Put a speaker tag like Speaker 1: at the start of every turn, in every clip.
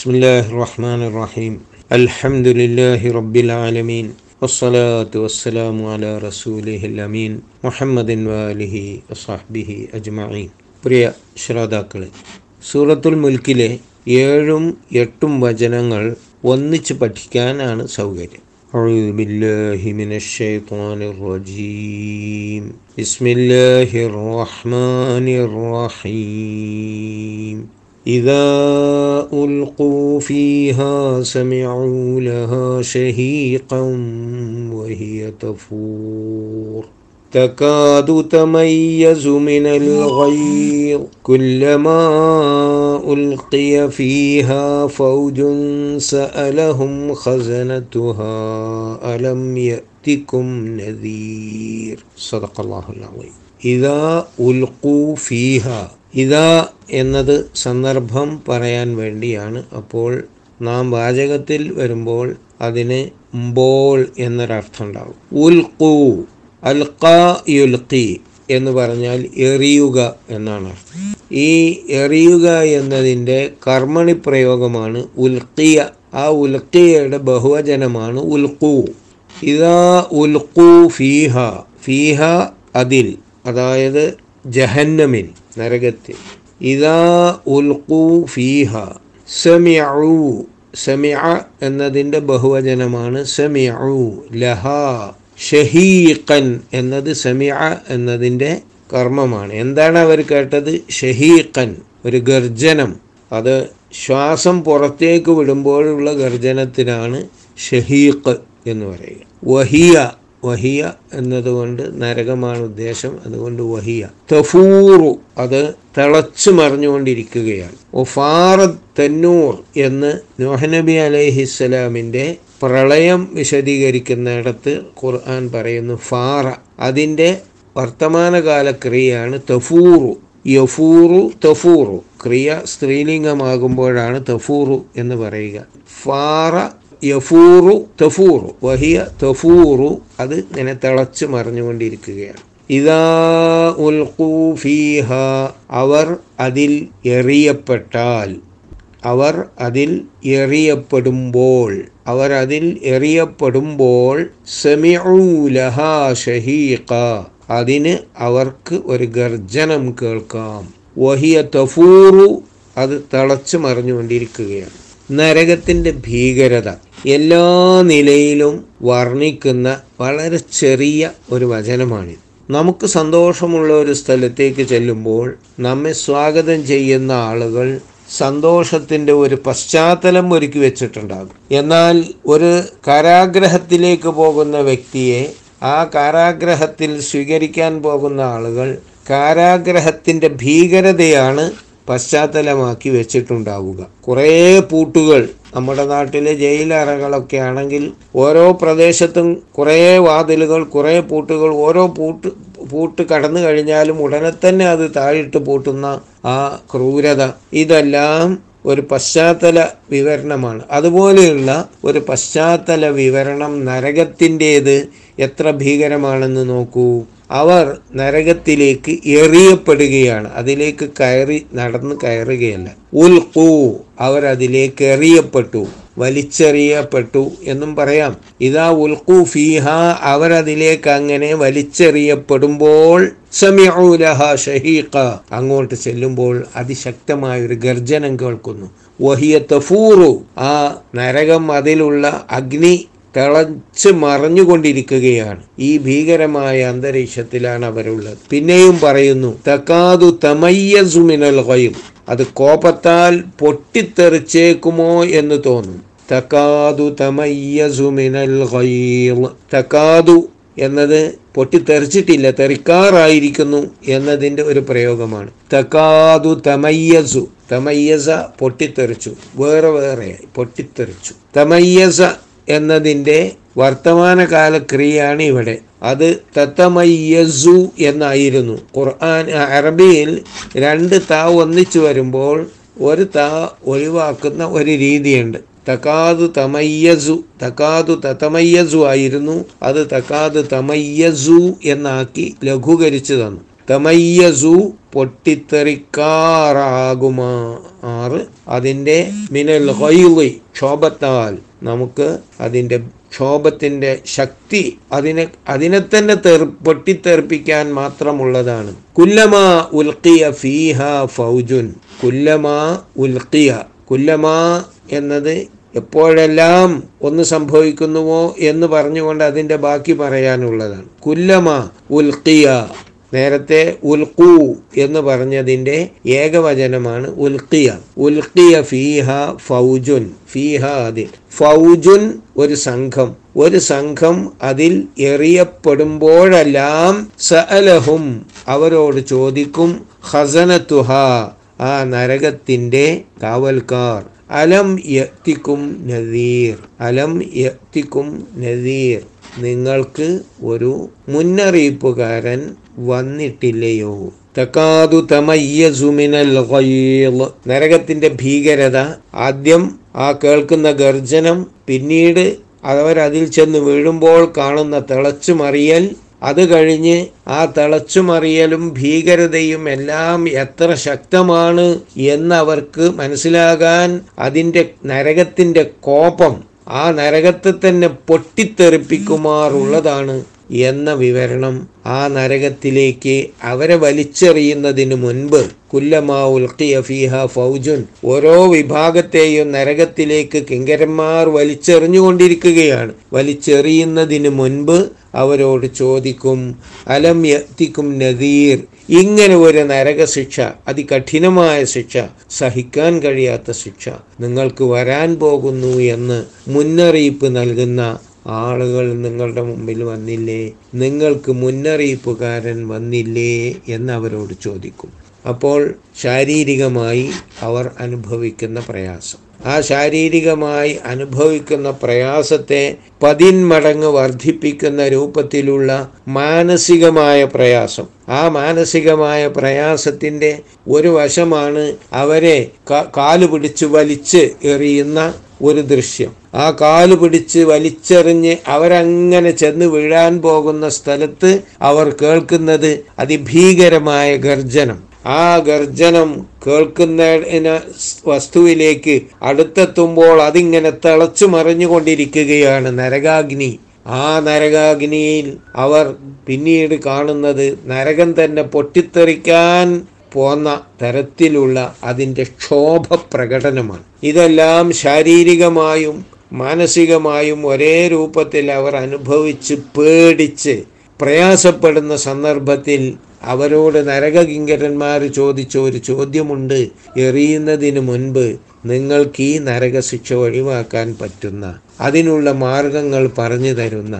Speaker 1: بسم الله الرحمن الرحيم الحمد لله رب العالمين والصلاة والسلام على رسوله الأمين محمد وآله وصحبه أجمعين പ്രിയ ശ്രോതാക്കളെ സൂറത്തുൽ മുൽക്കിലെ ഏഴും എട്ടും വചനങ്ങൾ ഒന്നിച്ച് പഠിക്കാനാണ് സൗകര്യം أعوذ بالله من الشيطان الرجيم بسم الله الرحمن الرحيم إذا ألقوا فيها سمعوا لها شهيقا وهي تفور. تكاد تميز من الغيظ كلما ألقي فيها فوج سألهم خزنتها ألم يأتكم نذير؟ صدق الله العظيم. إذا ألقوا فيها ഇതാ എന്നത് സന്ദർഭം പറയാൻ വേണ്ടിയാണ്. അപ്പോൾ നാം വാചകത്തിൽ വരുമ്പോൾ അതിന് ബോൾ എന്നൊരർത്ഥം ഉണ്ടാവും ഉൽക്കൂ അൽക്ക യുൽക്കി എന്ന് പറഞ്ഞാൽ എറിയുക എന്നാണ് ഈ എറിയുക എന്നതിന്റെ കർമ്മണി പ്രയോഗമാണ് ഉൽക്കിയ ആ ഉൽക്കിയയുടെ ബഹുവചനമാണ് ഉൽക്കൂ ഇതാ ഉൽക്കൂ ഫീഹ ഫീഹ അതിൽ അതായത് ജഹന്നമിൻ നരകത്തിൽ. ഇതാ ഉൽക്കൂ ഫീഹ. സമിയു സമിയ എന്നതിന്റെ ബഹുവചനമാണ് സമിയു ലഹ. ഷഹീഖൻ എന്നത് സമിയ എന്നതിന്റെ കർമ്മമാണ്. എന്താണ് അവർ കേട്ടത്? ഷഹീഖൻ ഒരു ഗർജനം. അത് ശ്വാസം പുറത്തേക്ക് വിടുമ്പോഴുള്ള ഗർജനത്തിനാണ് ഷഹീഖ് എന്ന് പറയുക. വഹിയ വഹിയ എന്നതുകൊണ്ട് നരകമാണ് ഉദ്ദേശം. അതുകൊണ്ട് വഹിയ. തഫൂറു അത് തിളച്ചു മറിഞ്ഞുകൊണ്ടിരിക്കുകയാണ്. ഒഫാറത് തന്നൂർ എന്ന് നോഹനബി അലൈഹിസ്സലാമിന്റെ പ്രളയം വിശദീകരിക്കുന്നിടത്ത് ഖുർആൻ പറയുന്നു ഫാറ. അതിന്റെ വർത്തമാനകാല ക്രിയയാണ് തഫൂറു. യഫൂറു തഫൂറു. ക്രിയ സ്ത്രീലിംഗമാകുമ്പോഴാണ് തഫൂറു എന്ന് പറയുക. ഫാറ യഫൂറു തഫൂറു. വഹിയ തഫൂറു. അത് ഇങ്ങനെ തിളച്ച് മറിഞ്ഞുകൊണ്ടിരിക്കുകയാണ്. ഇതാ ഉൽഖൂ ഫീഹ. അവർ അതിൽ എറിയപ്പെട്ടാൽ അവർ അതിൽ എറിയപ്പെടുമ്പോൾ അവർ അതിൽ എറിയപ്പെടുമ്പോൾ അതിന് അവർക്ക് ഒരു ഗർജനം കേൾക്കാം. വഹിയ തഫൂറു. അത് തിളച്ചു മറിഞ്ഞുകൊണ്ടിരിക്കുകയാണ്. നരകത്തിന്റെ ഭീകരത എല്ലാ നിലയിലും വർണിക്കുന്ന വളരെ ചെറിയ ഒരു വചനമാണിത്. നമുക്ക് സന്തോഷമുള്ള ഒരു സ്ഥലത്തേക്ക് ചെല്ലുമ്പോൾ നമ്മെ സ്വാഗതം ചെയ്യുന്ന ആളുകൾ സന്തോഷത്തിന്റെ ഒരു പശ്ചാത്തലം ഒരുക്കി വെച്ചിട്ടുണ്ടാകും. എന്നാൽ ഒരു കാരാഗ്രഹത്തിലേക്ക് പോകുന്ന വ്യക്തിയെ ആ കാരാഗ്രഹത്തിൽ സ്വീകരിക്കാൻ പോകുന്ന ആളുകൾ കാരാഗ്രഹത്തിന്റെ ഭീകരതയാണ് പശ്ചാത്തലമാക്കി വെച്ചിട്ടുണ്ടാവുക. കുറേ പൂട്ടുകൾ നമ്മുടെ നാട്ടിലെ ജയിലറകളൊക്കെ ആണെങ്കിൽ ഓരോ പ്രദേശത്തും കുറേ വാതിലുകൾ കുറേ പൂട്ടുകൾ ഓരോ പൂട്ട് പൂട്ട് കടന്നു കഴിഞ്ഞാലും ഉടനെ തന്നെ അത് താഴിട്ട് പൂട്ടുന്ന ആ ക്രൂരത. ഇതെല്ലാം ഒരു പശ്ചാത്തല വിവരണമാണ്. അതുപോലെയുള്ള ഒരു പശ്ചാത്തല വിവരണം നരകത്തിന്റേത് എത്ര ഭീകരമാണെന്ന് നോക്കൂ. അവർ നരകത്തിലേക്ക് എറിയപ്പെടുകയാണ്. അതിലേക്ക് കയറി നടന്ന് കയറുകയല്ല. ഉൽക്കൂ അവർ അതിലേക്ക് എറിയപ്പെട്ടു വലിച്ചെറിയപ്പെട്ടു എന്നും പറയാം. ഇതാ ഉൽക്കു ഫീഹ അവരതിലേക്ക് അങ്ങനെ വലിച്ചെറിയപ്പെടുമ്പോൾ ഷഹീഖ. അങ്ങോട്ട് ചെല്ലുമ്പോൾ അതിശക്തമായ ഒരു ഗർജനം കേൾക്കുന്നു. ആ നരകം അതിലുള്ള അഗ്നി തിളച്ച് മറഞ്ഞുകൊണ്ടിരിക്കുകയാണ്. ഈ ഭീകരമായ അന്തരീക്ഷത്തിലാണ് അവരുള്ളത്. പിന്നെയും പറയുന്നു തക്കാതു തമയ്യസുമിനൽ കയും അത് കോപത്താൽ പൊട്ടിത്തെറിച്ചേക്കുമോ എന്ന് തോന്നും. തക്കാതു തമയ്യസുമിനൽ കയ്യിൽ തക്കാതു എന്നത് പൊട്ടിത്തെറിച്ചിട്ടില്ല തെറിക്കാറായിരിക്കുന്നു എന്നതിന്റെ ഒരു പ്രയോഗമാണ്. തക്കാതു തമയ്യസു. തമയ്യസ പൊട്ടിത്തെറിച്ചു വേറെ വേറെ പൊട്ടിത്തെറിച്ചു. തമയ്യസ എന്നതിന്റെ വർത്തമാനകാല ക്രിയയാണ് ഇവിടെ. അത് തത്തമയ്യസു എന്നായിരുന്നു. ഖുർആൻ അറബിയിൽ രണ്ട് താ ഒന്നിച്ചു വരുമ്പോൾ ഒരു താ ഒഴിവാക്കുന്ന ഒരു രീതിയുണ്ട്. തക്കാതു തമയ്യസു തക്കാതു തത്തമയ്യസു ആയിരുന്നു. അത് തക്കാതു തമയ്യസു എന്നാക്കി ലഘൂകരിച്ചു തന്നു. തമയ്യസു പൊട്ടിത്തെറിക്കാറാകുമാറ് അതിന്റെ മിനൽ ഹൈലി ക്ഷോഭത്താൽ. നമുക്ക് അതിന്റെ ക്ഷോഭത്തിന്റെ ശക്തി അതിനെ അതിനെ തന്നെ തെർ പൊട്ടിത്തെറിപ്പിക്കാൻ മാത്രമുള്ളതാണ്. കുല്ലമാ ഉൽക്കിയ ഫീഹ ഫൗജുൻ. കുല്ലമാ ഉൽക്കിയ കുല്ലമാ എന്നത് എപ്പോഴെല്ലാം ഒന്ന് സംഭവിക്കുന്നുവോ എന്ന് പറഞ്ഞുകൊണ്ട് അതിന്റെ ബാക്കി പറയാനുള്ളതാണ്. കുല്ലമ ഉൽക്കിയ നേരത്തെ ഉൽക്കു എന്ന് പറഞ്ഞതിന്റെ ഏകവചനമാണ് ഉൽക്കിയ ഉൽക്കിയ ഫീഹ ഫൗജുൻ ഫീഹ അതിൽ. ഫൗജുൻ ഒരു സംഘം. ഒരു സംഘം അതിൽ എറിയപ്പെടുമ്പോഴെല്ലാം സഅലഹും അവരോട് ചോദിക്കും ഹസനത്തുഹ ആ നരകത്തിന്റെ കാവൽക്കാർ. അലം യത്തിക്കും നദീർ. അലം യത്തിക്കും നദീർ. നിങ്ങൾക്ക് ഒരു മുന്നറിയിപ്പുകാരൻ വന്നിട്ടില്ലയോ? തക്കാതു തമയ്യസുമിനൽ നരകത്തിന്റെ ഭീകരത. ആദ്യം ആ കേൾക്കുന്ന ഗർജനം പിന്നീട് അവരതിൽ ചെന്ന് വീഴുമ്പോൾ കാണുന്ന തിളച്ചുമറിയൽ. അത് കഴിഞ്ഞ് ആ തിളച്ചുമറിയലും ഭീകരതയും എല്ലാം എത്ര ശക്തമാണ് എന്നവർക്ക് മനസ്സിലാകാൻ അതിന്റെ നരകത്തിന്റെ കോപം ആ നരകത്തെ തന്നെ പൊട്ടിത്തെറിപ്പിക്കുമാറുള്ളതാണ് എന്ന വിവരണം ആ നരകത്തിലേക്ക് അവരെ വലിച്ചെറിയുന്നതിന് മുൻപ് കുല്ലമാ ഉൽക്കിയ ഫീഹ ഫൗജുൻ ഓരോ വിഭാഗത്തെയും നരകത്തിലേക്ക് കിങ്കരന്മാർ വലിച്ചെറിഞ്ഞുകൊണ്ടിരിക്കുകയാണ്. വലിച്ചെറിയുന്നതിന് മുൻപ് അവരോട് ചോദിക്കും അലം യത്തിക്കും നദീർ? ഇങ്ങനെ ഒരു നരകശിക്ഷ അതികഠിനമായ ശിക്ഷ സഹിക്കാൻ കഴിയാത്ത ശിക്ഷ നിങ്ങൾക്ക് വരാൻ പോകുന്നു എന്ന് മുന്നറിയിപ്പ് നൽകുന്ന ആളുകൾ നിങ്ങളുടെ മുമ്പിൽ വന്നില്ലേ? നിങ്ങൾക്ക് മുന്നറിയിപ്പുകാരൻ വന്നില്ലേ എന്ന് അവരോട് ചോദിക്കും. അപ്പോൾ ശാരീരികമായി അവർ അനുഭവിക്കുന്ന പ്രയാസം. ആ ശാരീരികമായി അനുഭവിക്കുന്ന പ്രയാസത്തെ പതിന്മടങ്ങ് വർദ്ധിപ്പിക്കുന്ന രൂപത്തിലുള്ള മാനസികമായ പ്രയാസം. ആ മാനസികമായ പ്രയാസത്തിന്റെ ഒരു വശമാണ് അവരെ കാൽ പിടിച്ച് വലിച്ച് എറിയുന്ന ഒരു ദൃശ്യം. ആ കാൽ പിടിച്ച് വലിച്ചെറിഞ്ഞ് അവരങ്ങനെ ചെന്ന് വീഴാൻ പോകുന്ന സ്ഥലത്ത് അവർ കേൾക്കുന്നത് അതിഭീകരമായ ഗർജനം. ആ ഗർജനം കേൾക്കുന്ന വസ്തുവിലേക്ക് അടുത്തെത്തുമ്പോൾ അതിങ്ങനെ തിളച്ചു മറിഞ്ഞുകൊണ്ടിരിക്കുകയാണ് നരകാഗ്നി. ആ നരകാഗ്നിയിൽ അവർ പിന്നീട് കാണുന്നത് നരകം തന്നെ പൊട്ടിത്തെറിക്കാൻ പോന്ന തരത്തിലുള്ള അതിന്റെ ക്ഷോഭ പ്രകടനമാണ് ഇതെല്ലാം ശാരീരികമായും മാനസികമായും ഒരേ രൂപത്തിൽ അവർ അനുഭവിച്ച് പേടിച്ച് പ്രയാസപ്പെടുന്ന സന്ദർഭത്തിൽ അവരോട് നരകകിങ്കരന്മാർ ചോദിച്ച ഒരു ചോദ്യമുണ്ട്. എറിയുന്നതിന് മുൻപ് നിങ്ങൾക്ക് ഈ നരകശിക്ഷ ഒഴിവാക്കാൻ പറ്റുന്ന അതിനുള്ള മാർഗങ്ങൾ പറഞ്ഞു തരുന്ന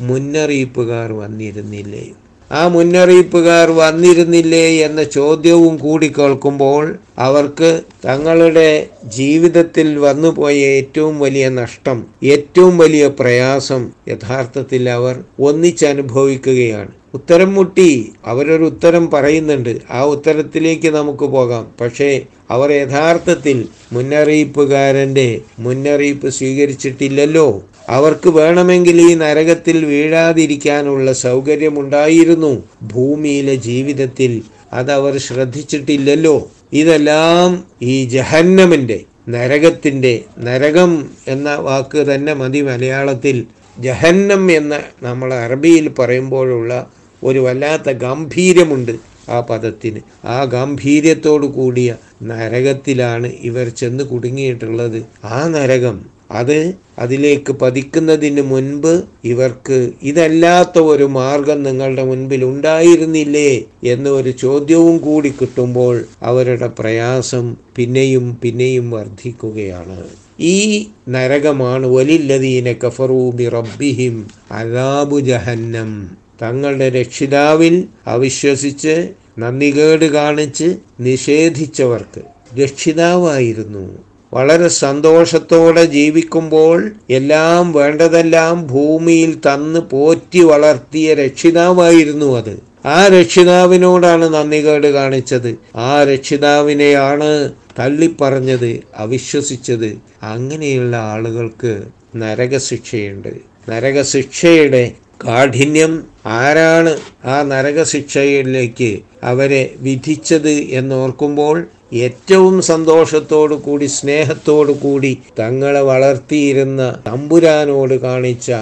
Speaker 1: മുന്നറിയിപ്പുകാർ വന്നിരുന്നില്ലേ? ആ മുന്നറിയിപ്പുകാർ വന്നിരുന്നില്ലേ എന്ന ചോദ്യവും കൂടി കേൾക്കുമ്പോൾ അവർക്ക് തങ്ങളുടെ ജീവിതത്തിൽ വന്നുപോയ ഏറ്റവും വലിയ നഷ്ടം ഏറ്റവും വലിയ പ്രയാസം യഥാർത്ഥത്തിൽ അവർ ഒന്നിച്ചനുഭവിക്കുകയാണ്. ഉത്തരം മുട്ടി അവരൊരു ഉത്തരം പറയുന്നുണ്ട്. ആ ഉത്തരത്തിലേക്ക് നമുക്ക് പോകാം. പക്ഷേ അവർ യഥാർത്ഥത്തിൽ മുന്നറിയിപ്പുകാരന്റെ മുന്നറിയിപ്പ് സ്വീകരിച്ചിട്ടില്ലല്ലോ. അവർക്ക് വേണമെങ്കിൽ ഈ നരകത്തിൽ വീഴാതിരിക്കാനുള്ള സൗകര്യമുണ്ടായിരുന്നു. ഭൂമിയിലെ ജീവിതത്തിൽ അതവർ ശ്രദ്ധിച്ചിട്ടില്ലല്ലോ. ഇതെല്ലാം ഈ ജഹന്നമിന്റെ നരകത്തിന്റെ നരകം എന്ന വാക്ക് തന്നെ മതി മലയാളത്തിൽ. ജഹന്നം എന്ന് നമ്മൾ അറബിയിൽ പറയുമ്പോഴുള്ള ഒരു വല്ലാത്ത ഗാംഭീര്യമുണ്ട് ആ പദത്തിന്. ആ ഗാംഭീര്യത്തോടു കൂടിയ നരകത്തിലാണ് ഇവർ ചെന്ന് കുടുങ്ങിയിട്ടുള്ളത്. ആ നരകം അത് അതിലേക്ക് പതിക്കുന്നതിന് മുൻപ് ഇവർക്ക് ഇതല്ലാത്ത ഒരു മാർഗം നിങ്ങളുടെ മുൻപിൽ ഉണ്ടായിരുന്നില്ലേ എന്ന ഒരു ചോദ്യവും കൂടി കിട്ടുമ്പോൾ അവരുടെ പ്രയാസം പിന്നെയും പിന്നെയും വർദ്ധിക്കുകയാണ്. ഈ നരകമാണ് വലില്ലതീന കഫറൂബി റബ്ബിഹിം അലാബു ജഹന്നം. തങ്ങളുടെ രക്ഷിതാവിൽ അവിശ്വസിച്ച് നന്ദികേട് കാണിച്ച് നിഷേധിച്ചവർക്ക് രക്ഷിതാവായിരുന്നു. വളരെ സന്തോഷത്തോടെ ജീവിക്കുമ്പോൾ എല്ലാം വേണ്ടതെല്ലാം ഭൂമിയിൽ തന്ന് പോറ്റി വളർത്തിയ രക്ഷിതാവായിരുന്നു അത്. ആ രക്ഷിതാവിനോടാണ് നന്ദികേട് കാണിച്ചത്. ആ രക്ഷിതാവിനെയാണ് തള്ളിപ്പറഞ്ഞത് അവിശ്വസിച്ചത്. അങ്ങനെയുള്ള ആളുകൾക്ക് നരകശിക്ഷയുണ്ട്. നരകശിക്ഷയുടെ കാഠിന്യം ആരാണ് ആ നരകശിക്ഷയിലേക്ക് അവരെ വിധിച്ചത് എന്നോർക്കുമ്പോൾ ഏറ്റവും സന്തോഷത്തോടു കൂടി സ്നേഹത്തോടു കൂടി തങ്ങളെ വളർത്തിയിരുന്ന തമ്പുരാനോട് കാണിച്ച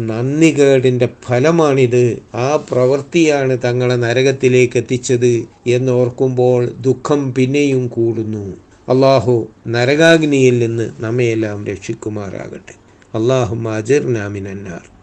Speaker 1: നന്ദികേടിന്റെ ഫലമാണിത്. ആ പ്രവൃത്തിയാണ് തങ്ങളെ നരകത്തിലേക്ക് എത്തിച്ചത് എന്നോർക്കുമ്പോൾ ദുഃഖം പിന്നെയും കൂടുന്നു. അള്ളാഹു നരകാഗ്നിയിൽ നിന്ന് നമ്മയെല്ലാം രക്ഷിക്കുമാറാകട്ടെ. അള്ളാഹു അജിർ നാമിനാർ